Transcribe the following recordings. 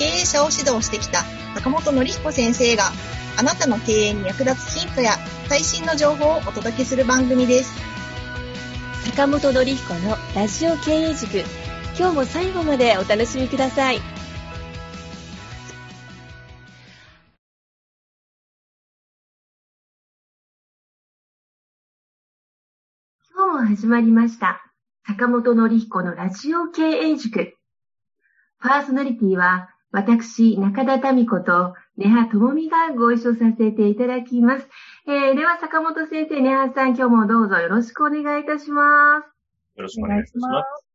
経営者を指導してきた坂本典彦先生があなたの経営に役立つヒントや最新の情報をお届けする番組です。坂本典彦のラジオ経営塾。今日も最後までお楽しみください。今日も始まりました。坂本典彦のラジオ経営塾。パーソナリティは私、中田民子と根葉智美がご一緒させていただきます。えー、では、坂本先生、根葉さん、今日もどうぞよろしくお願いいたします。よろしくお願いします。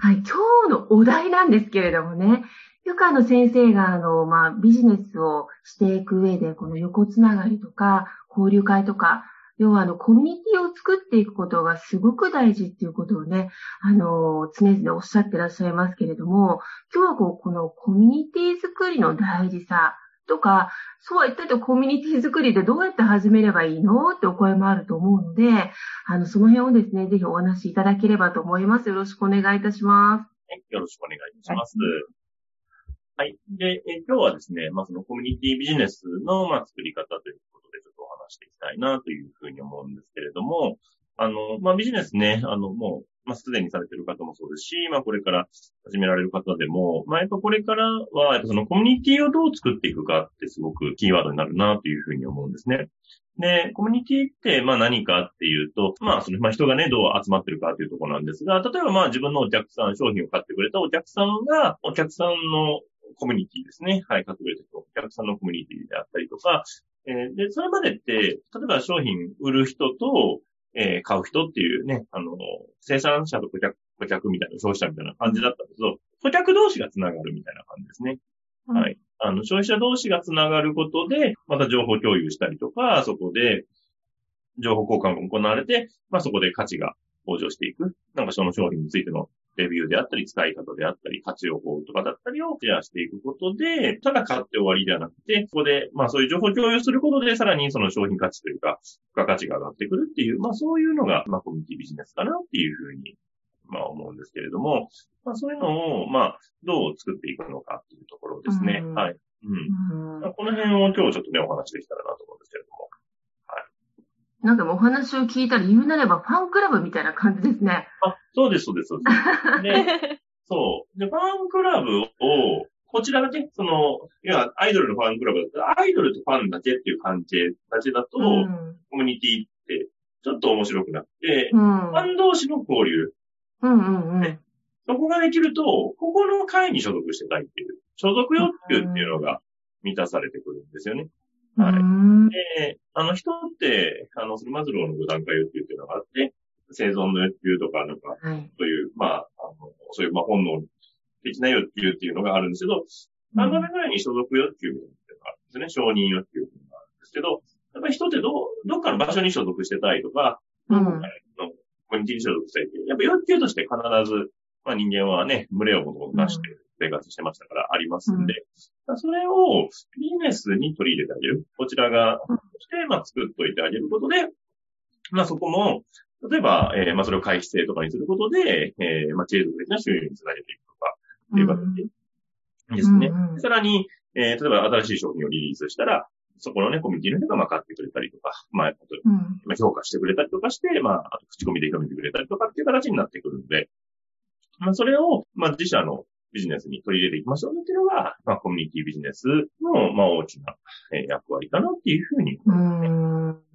はい、今日のお題なんですけれどもね、よくあの先生があの、まあ、ビジネスをしていく上で、この横つながりとか、交流会とか、要はあの、コミュニティを作っていくことがすごく大事っていうことをね、あの、常々おっしゃってらっしゃいますけれども、今日はこう、このコミュニティ作りの大事さとか、そうは言ったとコミュニティ作りでどうやって始めればいいのってお声もあると思うので、あの、その辺をですね、ぜひお話しいただければと思います。よろしくお願いいたします。はい、よろしくお願いいたします。はい。で、今日はですね、まあ、そのコミュニティビジネスの、まあ、作り方ということでしていきたいなというふうに思うんですけれども、あの、まあ、ビジネスね、あの、もう、まあ、すでにされてる方もそうですし、まあ、これから始められる方でも、まあ、やっぱこれからは、やっぱそのコミュニティをどう作っていくかってすごくキーワードになるなというふうに思うんですね。で、コミュニティって、まあ何かっていうと、まあその、まあ人がね、どう集まってるかっていうところなんですが、例えばまあ自分のお客さん、商品を買ってくれたお客さんが、お客さんのコミュニティですね。はい、買ってくれたお客さんのコミュニティであったりとか、えー、で、それまでって、例えば商品売る人と、えー、買う人っていうね、あの、生産者と顧客、顧客みたいな、消費者みたいな感じだったんですけど、顧客同士が繋がるみたいな感じですね。うん、はい。あの、消費者同士が繋がることで、また情報共有したりとか、そこで、情報交換が行われて、まあそこで価値が向上していく。なんかその商品についてのレビューであったり、使い方であったり、活用法とかだったりをシェアしていくことで、ただ買って終わりではなくて、ここで、まあそういう情報共有することで、さらにその商品価値というか、付加価値が上がってくるっていう、まあそういうのが、まあコミュニティビジネスかなっていうふうに、まあ思うんですけれども、まあそういうのを、まあ、どう作っていくのかっていうところですね。はい。うん。この辺を今日ちょっとね、お話できたらなと思うんですけれども。なんかお話を聞いたら言うなればファンクラブみたいな感じですね。あ、そうです、そうです、そうです。で、そう。で、ファンクラブを、こちらがね、その、いや、アイドルのファンクラブだったら、アイドルとファンだけっていう関係だけだと、うん、コミュニティってちょっと面白くなって、うん、ファン同士の交流。うんうんうん。そこができると、ここの会に所属してたいっていう、所属欲求っていうのが満たされてくるんですよね。はい。で、あの人って、あの、そのマズローの5段階欲求っていうのがあって、生存の欲求とか、なんか、そういう、まあ、あの、そういう、まあ、本能的な欲求っていうのがあるんですけど、3番目ぐらいに所属欲求みたいなのがあるんですね。承認欲求っていうのがあるんですけど、やっぱり人ってど、どっかの場所に所属してたいとか、うん、のコミュニティに所属したいって、やっぱ欲求として必ず、まあ人間はね、群れを求めして生活してましたからありますんで、うん、それをビジネスに取り入れてあげる。こちらが、して、まあ作っといてあげることで、まあそこも、例えば、えー、まあそれを回避性とかにすることで、えー、まあ継続的な収入につなげていくとか、っていう形ですね。うんうん、さらに、えー、例えば新しい商品をリリースしたら、そこのね、コミュニティの人がまあ買ってくれたりとか、まあ、うん、評価してくれたりとかして、まあ、あと口コミで広めてくれたりとかっていう形になってくるんで、まあ、それを、まあ、自社のビジネスに取り入れていきましょうっていうのが、まあ、コミュニティビジネスの、まあ、大きな、え役割かなっていうふうに思います、ね。うん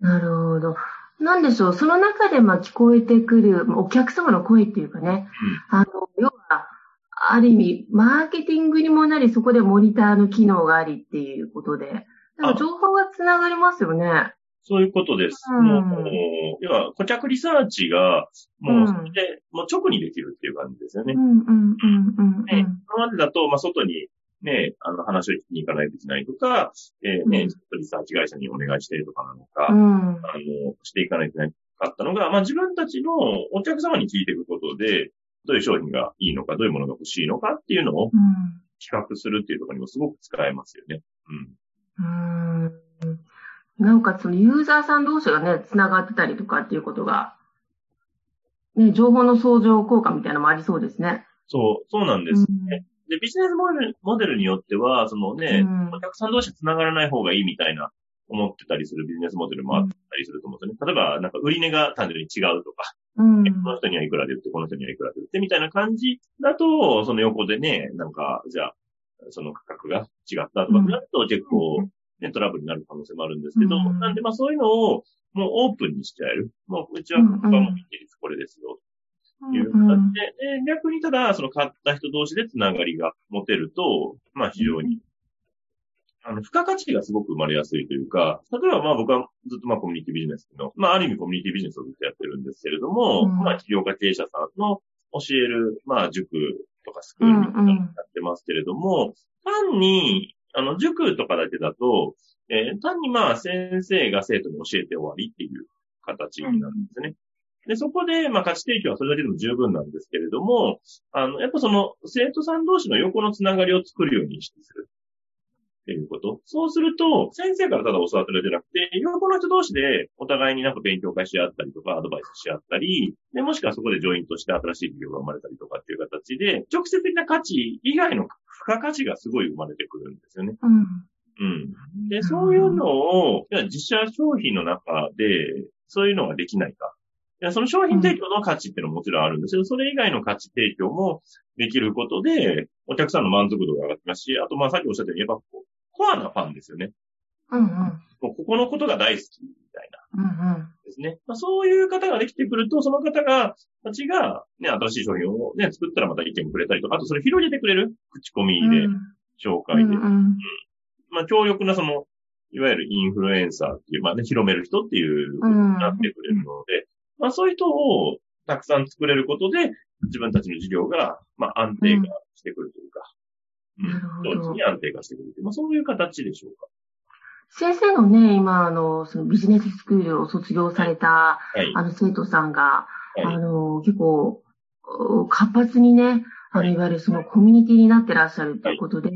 なるほど。なんでしょう、その中でまあ聞こえてくるお客様の声っていうかね、うん、あの、要は、ある意味、マーケティングにもなり、そこでモニターの機能がありっていうことで、情報がつながりますよね。そういうことです。うんもう、要は、顧客リサーチが、もう、うんそれで、もう直にできるっていう感じですよね。うんうんうんうんね、今までだと、まあ、外に、ね、あの、話を聞きに行かないといけないとか、えーね、うんリサーチ会社にお願いしてとかなのか、うん。あの、していかないといけなかったのが、まあ、自分たちのお客様に聞いていくことで、どういう商品がいいのか、どういうものが欲しいのかっていうのをうん。企画するっていうところにもすごく使えますよね。うん。うん。なおかつ、そのユーザーさん同士がね、繋がってたりとかっていうことが、ね、情報の相乗効果みたいなのもありそうですね。そう、そうなんですね。で、ビジネスモデルモデルによっては、そのね、うんお客さん同士繋がらない方がいいみたいな思ってたりするビジネスモデルもあったりすると思うんですよね。例えば、なんか売り値が単純に違うとか、うん。この人にはいくらで売って、この人にはいくらで売ってみたいな感じだと、その横でね、なんか、じゃあ、その価格が違ったとかなると結構、ね、トラブルになる可能性もあるんですけど、うんなんでまあそういうのをもうオープンにしちゃえる。もううちはここがもう一律これですよ。といううん形で、で逆にただ、その買った人同士でつながりが持てると、まあ非常に、あの、付加価値がすごく生まれやすいというか、例えばまあ僕はずっとまあコミュニティビジネスの、まあある意味コミュニティビジネスをずっとやってるんですけれども、うん。まあ起業家経営者さんの教える、まあ塾とかスクールみたいなのをやってますけれども、単に、あの、塾とかだけだと、えー単にまあ先生が生徒に教えて終わりっていう形になるんですね。で、そこで、まあ、価値提供はそれだけでも十分なんですけれども、あの、やっぱその、生徒さん同士の横のつながりを作るようにしてする。っていうこと。そうすると、先生からただ教わってるじゃなくて、横の人同士でお互いになんか勉強会し合ったりとか、アドバイスし合ったり、で、もしくはそこでジョイントして新しい企業が生まれたりとかっていう形で、直接的な価値以外の付加価値がすごい生まれてくるんですよね。うん。うん。で、そういうのを、自社商品の中で、そういうのができないか。いやその商品提供の価値っていうのももちろんあるんですけど、それ以外の価値提供もできることで、お客さんの満足度が上がってますし、あと、まあ、さっきおっしゃったように、やっぱコアなファンですよね。うんうん。もうここのことが大好きみたいなうんうん。ですね。まあ、そういう方ができてくると、その方が、たちが、ね、新しい商品をね、作ったらまた意見くれたりとか、あとそれ広げてくれる口コミで、紹介で、うんうん。まあ、強力なその、いわゆるインフルエンサーっていう、まあね、広める人っていう、うんなってくれるので、まあそういう人をたくさん作れることで、自分たちの事業が、まあ安定化してくるというか、うんなるほど同時に安定化してくるまあそういう形でしょうか。先生のね、今、あの、そのビジネススクールを卒業された、はい。あの、生徒さんが、はいあの、結構、お活発にね、あの、いわゆるそのコミュニティになってらっしゃるということで、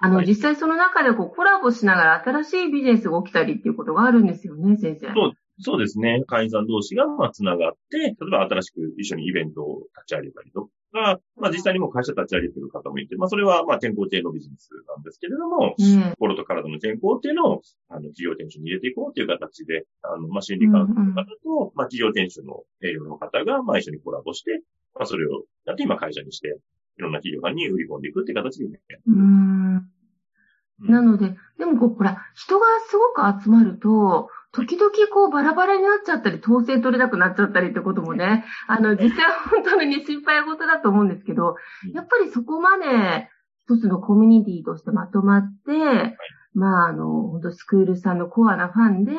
あの、はい実際その中でこうコラボしながら新しいビジネスが起きたりっていうことがあるんですよね、先生。そうそうですね。会員さん同士が、まあ、つながって、例えば新しく一緒にイベントを立ち上げたりとか、まあ、実際にもう会社立ち上げてる方もいて、まあ、それは、まあ、健康系のビジネスなんですけれども、ね心と体の健康っていうのを、あの、企業店主に入れていこうという形で、あの、まあ、心理カウンセラーの方と、まあ、企業店主の営業の方が、まあ、一緒にコラボして、まあ、それをやって今会社にして、いろんな企業さんに売り込んでいくっていう形でね。うーん。なので、でもこう、ほら、人がすごく集まると、時々こうバラバラになっちゃったり、統制取れなくなっちゃったりってこともね、あの、実際は本当に心配事だと思うんですけど、やっぱりそこまで一つのコミュニティとしてまとまって、まあ、あの、本当スクールさんのコアなファンで、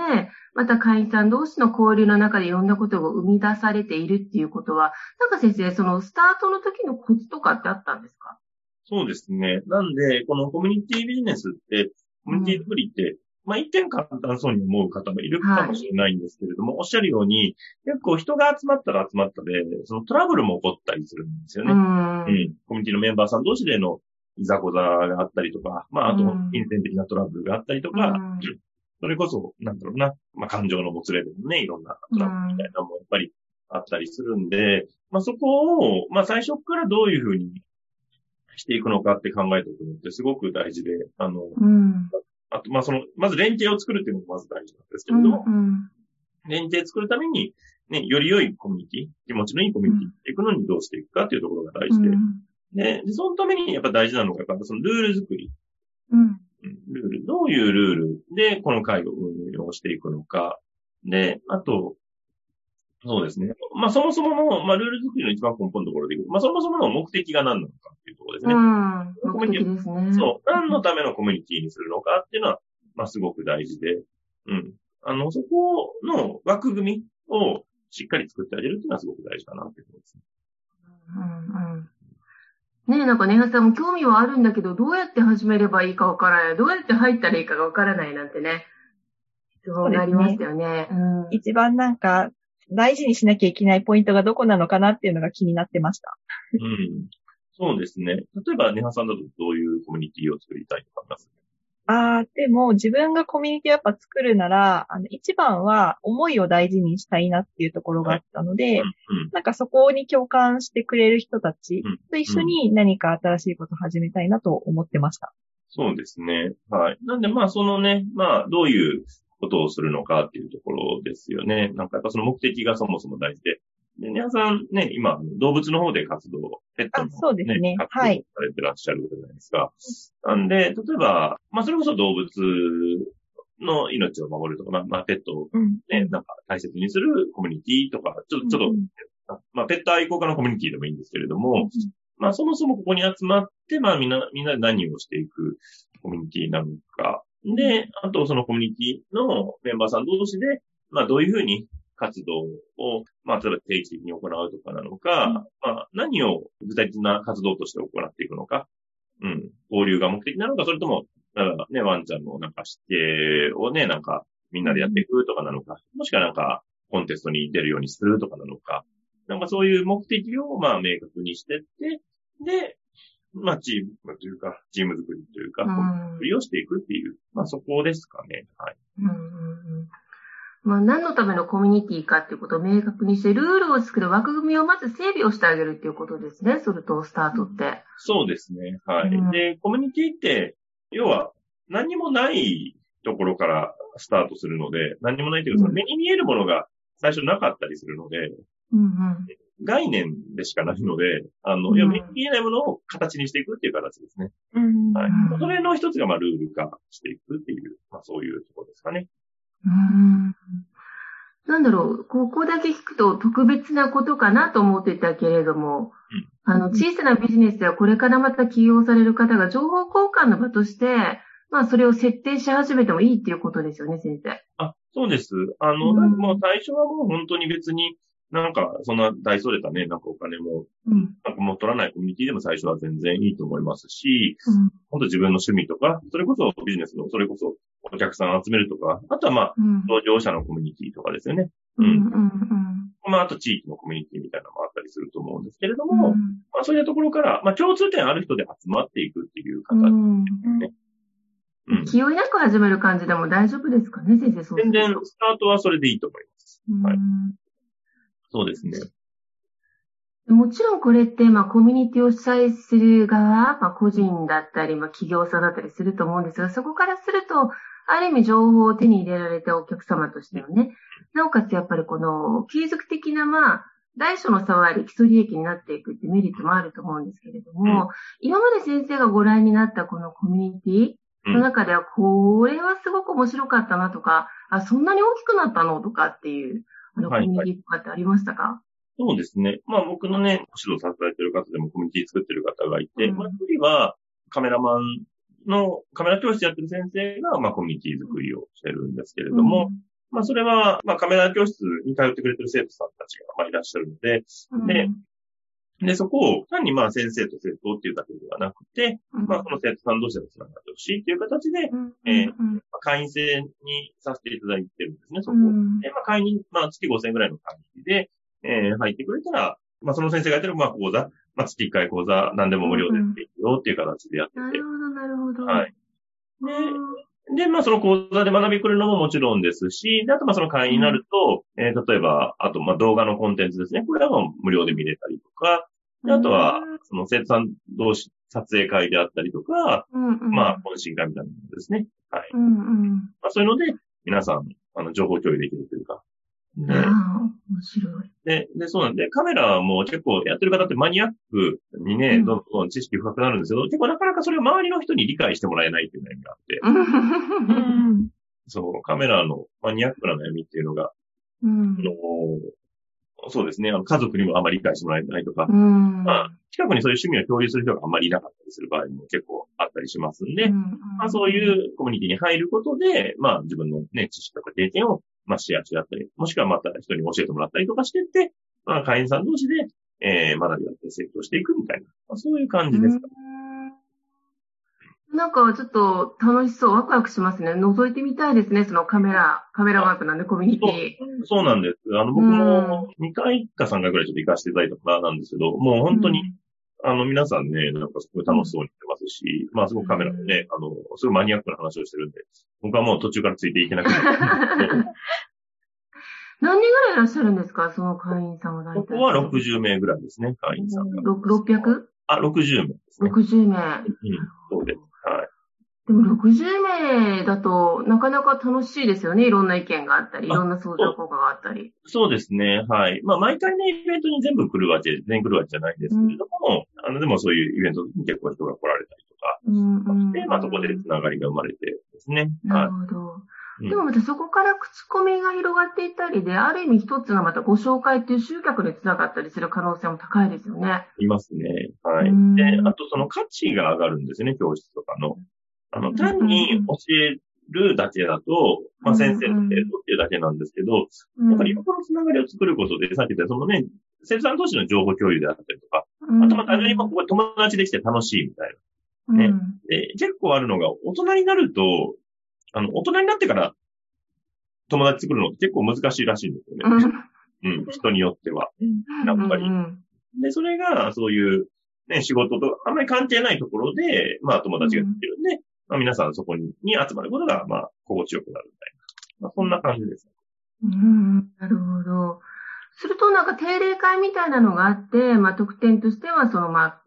また会員さん同士の交流の中でいろんなことが生み出されているっていうことは、なんか先生、そのスタートの時のコツとかってあったんですか？そうですね。なんで、このコミュニティビジネスって、コミュニティ作りって、まあ一見簡単そうに思う方もいるかもしれないんですけれども、おっしゃるように、結構人が集まったら集まったで、そのトラブルも起こったりするんですよね。うん。うん。コミュニティのメンバーさん同士でのいざこざがあったりとか、まああとうん、金銭的なトラブルがあったりとか、うんそれこそ、なんだろうな、まあ感情のもつれでもね、いろんなトラブルみたいなのもやっぱりあったりするんで、まあそこを、まあ最初からどういうふうにしていくのかって考えておくのってすごく大事で、あの、うん。あと、まあその、まず連携を作るっていうのもまず大事なんですけうんれども、うん連携作るために、ね、より良いコミュニティ、気持ちのいいコミュニティっていくのにどうしていくかっていうところが大事で、で、でそのためにやっぱ大事なのが、やっぱそのルール作り。うん。うんルール、どういうルールでこの会を運用していくのか。で、あと、そうですね。まあそもそもの、まあルール作りの一番根本のところでまあそもそもの目的が何なのかっていうところですね。うん。目的ですね。そう。何のためのコミュニティにするのかっていうのは、まあすごく大事で。うん。あの、そこの枠組みをしっかり作ってあげるっていうのはすごく大事かなって思います。うんうんねえ、なんかネガさんも興味はあるんだけど、どうやって始めればいいかわからない。どうやって入ったらいいかがわからないなんてね、質問がありましたよね。うん、一番なんか、大事にしなきゃいけないポイントがどこなのかなっていうのが気になってました。うん。そうですね。例えば、ネハさんだとどういうコミュニティを作りたいとかあります？ああ、でも自分がコミュニティをやっぱ作るなら、あの、一番は思いを大事にしたいなっていうところがあったので、うん。なんかそこに共感してくれる人たちうんと一緒に何か新しいことを始めたいなと思ってました。そうですね。はい。なんで、まあ、そのね、まあ、どういうことをするのかっていうところですよね。なんかやっぱその目的がそもそも大事で。で、皆さんね、今、動物の方で活動、ペットの、あそうですね活動はいされてらっしゃるじゃないですか。なんで、例えば、まあ、それこそ動物の命を守るとか、まあ、まあ、ペットをうん。ね、なんか大切にするコミュニティとか、ちょっと、ちょっと、まあ、ペット愛好家のコミュニティでもいいんですけれども、まあ、そもそもここに集まって、まあ、みんな、みんなで何をしていくコミュニティなのか。で、あと、そのコミュニティのメンバーさん同士で、まあ、どういうふうに活動を、まあ、例えば定期的に行うとかなのか、まあ、何を具体的な活動として行っていくのか。うん。交流が目的なのか、それとも、だからね、ワンちゃんのなんか指定をね、なんか、みんなでやっていくとかなのか、もしくはなんか、コンテストに出るようにするとかなのか、なんかそういう目的を、まあ、明確にしてって、で、まあ、チームというか、チーム作りというか、うんコミュニティ作りをしていくっていう、まあ、そこですかね。はい。うんまあ、何のためのコミュニティかっていうことを明確にして、ルールを作る枠組みをまず整備をしてあげるっていうことですね。それとスタートって。そうですね。はい。うんで、コミュニティって、要は、何もないところからスタートするので、何もないというか、目に見えるものが最初なかったりするので、うんうん概念でしかないので、あの、うん要は目に見えないものを形にしていくっていう形ですね。うん。はいうん。それの一つが、まあ、ルール化していくっていう、まあ、そういうところですかね。うんなんだろう、ここだけ聞くと特別なことかなと思ってたけれども、あの、小さなビジネスではこれからまた起用される方が情報交換の場として、まあ、それを設定し始めてもいいっていうことですよね、先生。あ、そうです。あの、うんもう最初はもう本当に別に、なんか、そんな大それたね、なんかお金も、うん。なんかもう取らないコミュニティでも最初は全然いいと思いますし、うん。本当自分の趣味とか、それこそビジネスの、それこそお客さんを集めるとか、あとはまあ、うん。同業者のコミュニティとかですよね。うん。うん。まあ、あと地域のコミュニティみたいなのもあったりすると思うんですけれどうん。も、まあ、そういうところから、まあ、共通点ある人で集まっていくっていう形。うん。うん気負いなく始める感じでも大丈夫ですかね、先生。全然、スタートはそれでいいと思います。はいうんそうですね。もちろんこれって、まあ、コミュニティを主催する側、まあ、個人だったり、まあ、企業さんだったりすると思うんですが、そこからすると、ある意味情報を手に入れられたお客様としてのね、なおかつやっぱりこの継続的な、まあ、大小の差はあり、基礎利益になっていくってメリットもあると思うんですけれども、今まで先生がご覧になったこのコミュニティの中では、これはすごく面白かったなとか、あ、そんなに大きくなったのとかっていう、あの、コはい。ミュニティとかってありましたか、そうですね。まあ僕のね、指導されてる方でもコミュニティ作ってる方がいて、うん。まあ一人はカメラマンの、カメラ教室やってる先生が、まあコミュニティ作りをしてるんですけれども、まあそれは、まあカメラ教室に通ってくれてる生徒さんたちが、まあいらっしゃるので、うん、でで、そこを単にまあ先生と生徒っていうだけではなくて、うん、まあその生徒さん同士でつながってほしいっていう形で、うん、え会員制にさせていただいてるんですね、そこを。うんで、まあ、会員、まあ、月5000円ぐらいの会費で、えー入ってくれたら、まあ、その先生がやってる、まあ、講座、まあ、月1回講座、何でも無料でやっていくよっていう形でやっててなる。ほど、なるほど。はい。うんで、まあ、その講座で学びくれるのももちろんですし、で、あと、まあ、その会員になると、えー例えば、あと、まあ、動画のコンテンツですね。これはもう無料で見れたりとか、であとは、その生徒さん同士、撮影会であったりとか、うんうん、まあ、懇親会みたいなものですね。はい。うんうん。まあ、そういうので、皆さん、あの、情報共有できるというか。でああ、面白い。で、で、そうなんで、カメラも結構やってる方ってマニアックにね、うん。どんどん知識深くなるんですけど、結構なかなかそれを周りの人に理解してもらえないっていう悩みがあって、そう、カメラのマニアックな悩みっていうのが、うん。あのそうですね、あの家族にもあまり理解してもらえないとか、うん。まあ、近くにそういう趣味を共有する人があんまりいなかったりする場合も結構あったりしますんで、うん。まあそういうコミュニティに入ることで、まあ自分のね、知識とか経験を、まあシェアし合ったり、もしくはまた人に教えてもらったりとかしてって、まあ会員さん同士で、えー、学び合って成長していくみたいな、まあ、そういう感じですか。うんなんかちょっと楽しそう、ワクワクしますね。覗いてみたいですね、そのカメラ、カメラワークなんでコミュニティ。そうなんです。あの、僕も2回か3回くらいちょっと行かせていただいたからなんですけど、もう本当に、あの、皆さんね、なんかすごい楽しそうにしてますし、まあすごくカメラでね、あの、すごいマニアックな話をしてるんで、僕はもう途中からついていけなくなって。何人ぐらいいらっしゃるんですかその会員さんは大体。ここは60名ぐらいですね、会員さんが。ろ 600?60 あ、60名ですね。名。うん、そうです。はい。でも60名だとなかなか楽しいですよね。いろんな意見があったり、いろんな相乗効果があったり。そうですね。はい。まあ、毎回ね、イベントに全部来るわけ、全員来るわけじゃないんですけれども、あの、でもそういうイベントに結構人が来られたりとかうんうんして、まあ、そこでつながりが生まれてですね。はなるほど。い。でもまたそこから口コミが広がっていったりで、ある意味一つのまたご紹介っていう集客につながったりする可能性も高いですよね。いますね。はい。うんで、あとその価値が上がるんですよね、教室とかの。あの、単に教えるだけだと、まあ、先生の生徒っていうだけなんですけど、うん。やっぱり横のつながりを作ることで、さっき言ったそのね、生徒さん同士の情報共有であったりとか、うん。あとまた、にもここ友達できて楽しいみたいな。ねうん。で、結構あるのが、大人になると、あの、大人になってから友達作るのって結構難しいらしいんですようん。ね。うん、人によっては。やっぱり。で、それが、そういう、ね、仕事とあんまり関係ないところで、まあ友達ができる。ん。で、まあ皆さんそこにに集まることが、まあ、心地よくなるみたいな。まあ、そんな感じです。うん、なるほど。すると、なんか定例会みたいなのがあって、まあ、特典としては、その、まあ、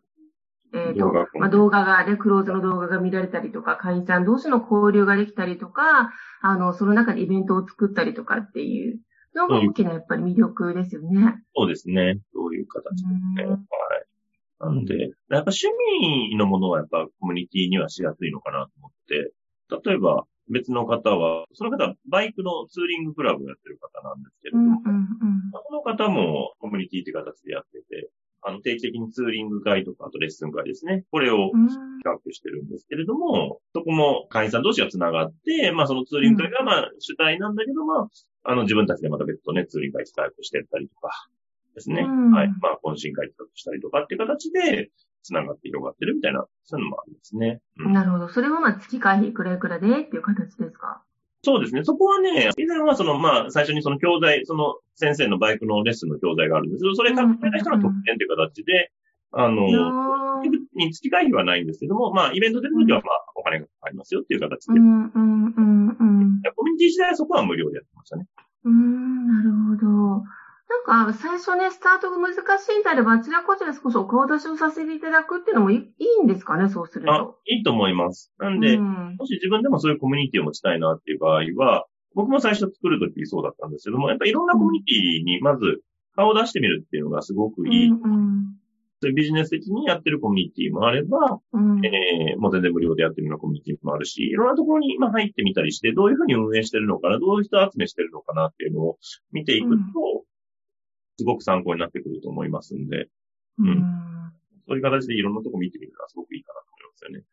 えっ、と動画、まあ、動画が、ね、クローズの動画が見られたりとか、会員さん同士の交流ができたりとか、あの、その中でイベントを作ったりとかっていうのが大きなやっぱり魅力ですよね。そうですね。そういう形ですね。うんはい。なんで、やっぱ趣味のものはやっぱコミュニティにはしやすいのかなと思って、例えば別の方は、その方はバイクのツーリングクラブをやってる方なんですけれども、うん、うん、この方もコミュニティっていう形でやってて、あの定期的にツーリング会とか、あとレッスン会ですね。これをうん。企画してるんですけれども、そこも会員さん同士が繋がって、まあそのツーリング会がまあ主体なんだけど、まあ、あの自分たちでまた別途ね、ツーリング会企画してったりとかですね。うんはい。まあ懇親会企画したりとかっていう形で繋がって広がってるみたいな、そういうのもありますね。うんなるほど。それはまあ月会費いくらいくらで？っていう形ですか？そうですね。そこはね、以前はその、まあ、最初にその教材、その先生のバイクのレッスンの教材があるんですけど、それからた人の特典という形で、あの、に月会費はないんですけども、まあ、イベント出るときは、まあ、お金がかかりますよっていう形で。うん、うん、うん、うん。コミュニティ時代はそこは無料でやってましたね。うーん、なるほど。なんか、最初ね、スタートが難しいんであれば、あちらこちら少しお顔出しをさせていただくっていうのもいいいんですかね、そうするあと。、いいと思います。なんで、うんもし自分でもそういうコミュニティを持ちたいなっていう場合は、僕も最初作るときそうだったんですけども、やっぱいろんなコミュニティにまず顔を出してみるっていうのがすごくいい。うんそういうビジネス的にやってるコミュニティもあれば、うんうんえー、もう全然無料でやってるようなコミュニティもあるし、いろんなところにまあ入ってみたりして、どういうふうに運営してるのかな、どういう人集めしてるのかなっていうのを見ていくと、うんすごく参考になってくると思いますんで、うん。うん。そういう形でいろんなとこ見てみるのはすごくいいかなと思いますよね。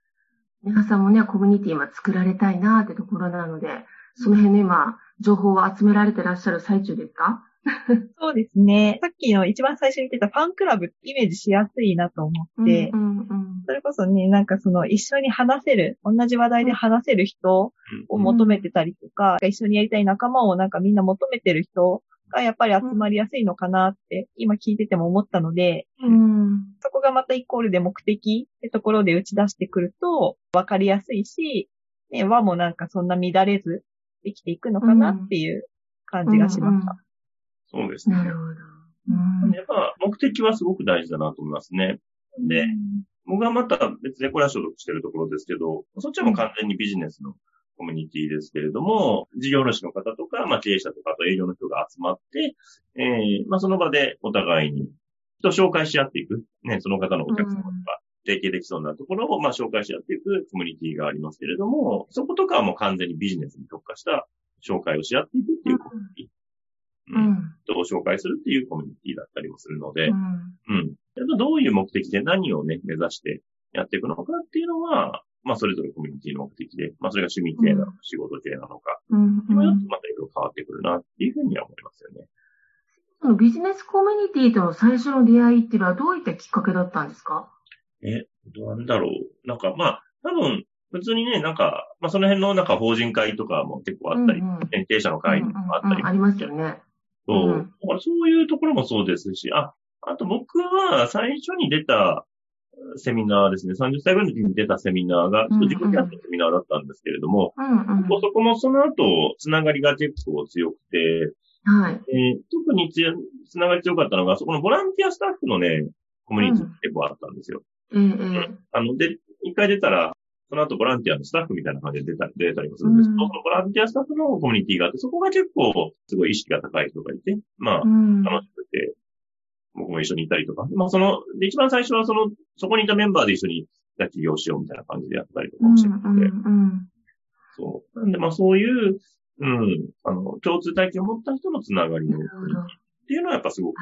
皆さんもね、コミュニティ今作られたいなってところなので、その辺の今、情報を集められてらっしゃる最中ですか？そうですね。さっきの一番最初に言ってたファンクラブイメージしやすいなと思って、うんうんそれこそね、なんかその一緒に話せる、同じ話題で話せる人を求めてたりとか、一緒にやりたい仲間をなんかみんな求めてる人がやっぱり集まりやすいのかなって今聞いてても思ったので、うんうんそこがまたイコールで目的ってところで打ち出してくると分かりやすいし、ね、和もなんかそんな乱れずできていくのかなっていう感じがしました。そうですね。なるほど。うんやっぱ目的はすごく大事だなと思いますね。で、僕はまた別でこれは所属してるところですけど、そっちはもう完全にビジネスのコミュニティですけれども、事業主の方とか、まあ経営者とか、あと営業の人が集まって、えー、まあその場でお互いに人を紹介し合っていく。ね、その方のお客様とか、提携できそうなところを、まあ紹介し合っていくコミュニティがありますけれども、そことかはもう完全にビジネスに特化した紹介をし合っていくっていうコミュニティ。うん、人を紹介するっていうコミュニティだったりもするので、うん。うん。どういう目的で何をね、目指してやっていくのかっていうのは、まあ、それぞれコミュニティの目的で、まあ、それが趣味系なのか、仕事系なのか、うん。またいろいろ変わってくるなっていうふうには思いますよね。ビジネスコミュニティとの最初の出会いっていうのはどういったきっかけだったんですか？え、どうなんだろう。なんか、まあ、多分、普通にね、なんか、まあ、その辺のなんか法人会とかも結構あったり、うんうん、者の会とかあったり、うんうんうん、ありますよね。そう。うん、そういうところもそうですし、あ、あと僕は最初に出たセミナーですね、30歳ぐらいの時に出たセミナーが、自分でやったセミナーだったんですけれども、うんうん、そこもその後、つながりが結構強くて、はい。えー、特につつながり強かったのが、そこのボランティアスタッフのね、コミュニティ結構あったんですよ。うん。うん、あの、で、一回出たら、その後ボランティアのスタッフみたいな感じで出た出たりもするんですけど、うん、そのボランティアスタッフのコミュニティがあって、そこが結構すごい意識が高い人がいて、まあ、楽しくて、僕も一緒にいたりとか、まあその、で、一番最初はその、そこにいたメンバーで一緒に起業しようみたいな感じでやったりとかもしてたので、うんうんうん、そう。なんでまあそういう、うん、あの、共通体験を持った人のつながりのっていうのはやっぱすごく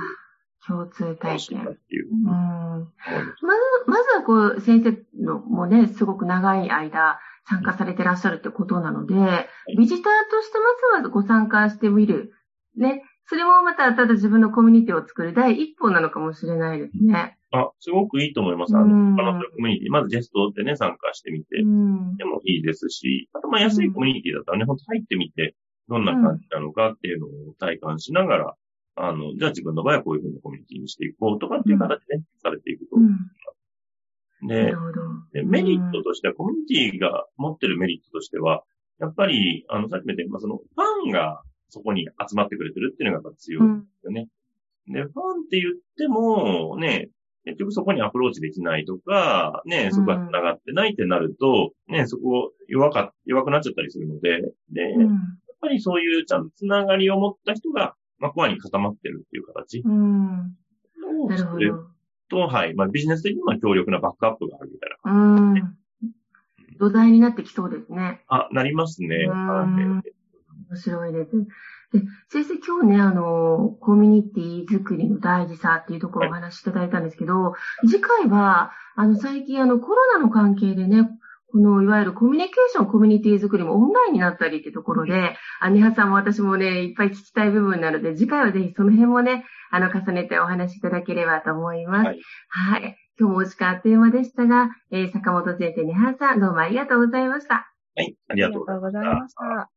共通体験。っていう。うん。まず、まずはこう、先生のもね、すごく長い間参加されてらっしゃるってことなので、ビジターとしてまずはご参加してみる。ね。それもまた、ただ自分のコミュニティを作る第一歩なのかもしれないですね。あ、すごくいいと思います。あの、他のコミュニティ、まずジェストでね、参加してみて、でもいいですし、あと、まあ、安いコミュニティだったらね、ほんと入ってみて、どんな感じなのかっていうのを体感しながら、あの、じゃあ自分の場合はこういうふうなコミュニティにしていこうとかっていう形でね、されていくと思います。で、メリットとしては、コミュニティが持ってるメリットとしては、やっぱり、あの、さっきも言ったように、まあ、その、ファンがそこに集まってくれてるっていうのが強いですよね。うん、で、ファンって言っても、ね、結局そこにアプローチできないとか、ね、そこが繋がってないってなると、うん、ね、そこ弱か、弱くなっちゃったりするので、で、うん、やっぱりそういうちゃんと繋がりを持った人が、まあ、コアに固まってるっていう形。うん。なるほど。と、はい。まあ、ビジネス的には強力なバックアップがあるみたいな感じですね。土台になってきそうですね。あ、なりますね。面白いです。で、先生今日ね、あの、コミュニティ作りの大事さっていうところをお話しいただいたんですけど、はい、次回は、あの、最近あの、コロナの関係でね、この、いわゆるコミュニケーション、コミュニティ作りもオンラインになったりっていうところで、アニハさんも私もね、いっぱい聞きたい部分なので、次回はぜひその辺もね、あの、重ねてお話しいただければと思います。はい。はい、今日もお時間あっという間でしたが、えー、坂本先生、ニハさん、どうもありがとうございました。はい、ありがとうございました。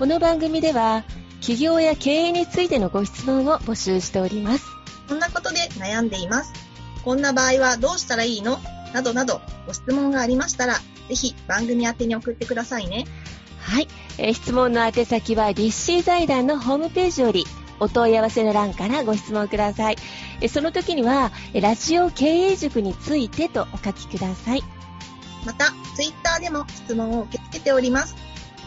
この番組では企業や経営についてのご質問を募集しております。こんなことで悩んでいます。こんな場合はどうしたらいいの？などなどご質問がありましたら、ぜひ番組宛に送ってくださいね。はい。えー、質問の宛先は立志財団のホームページよりお問い合わせの欄からご質問ください。えその時には、ラジオ経営塾についてとお書きください。また、ツイッターでも質問を受け付けております。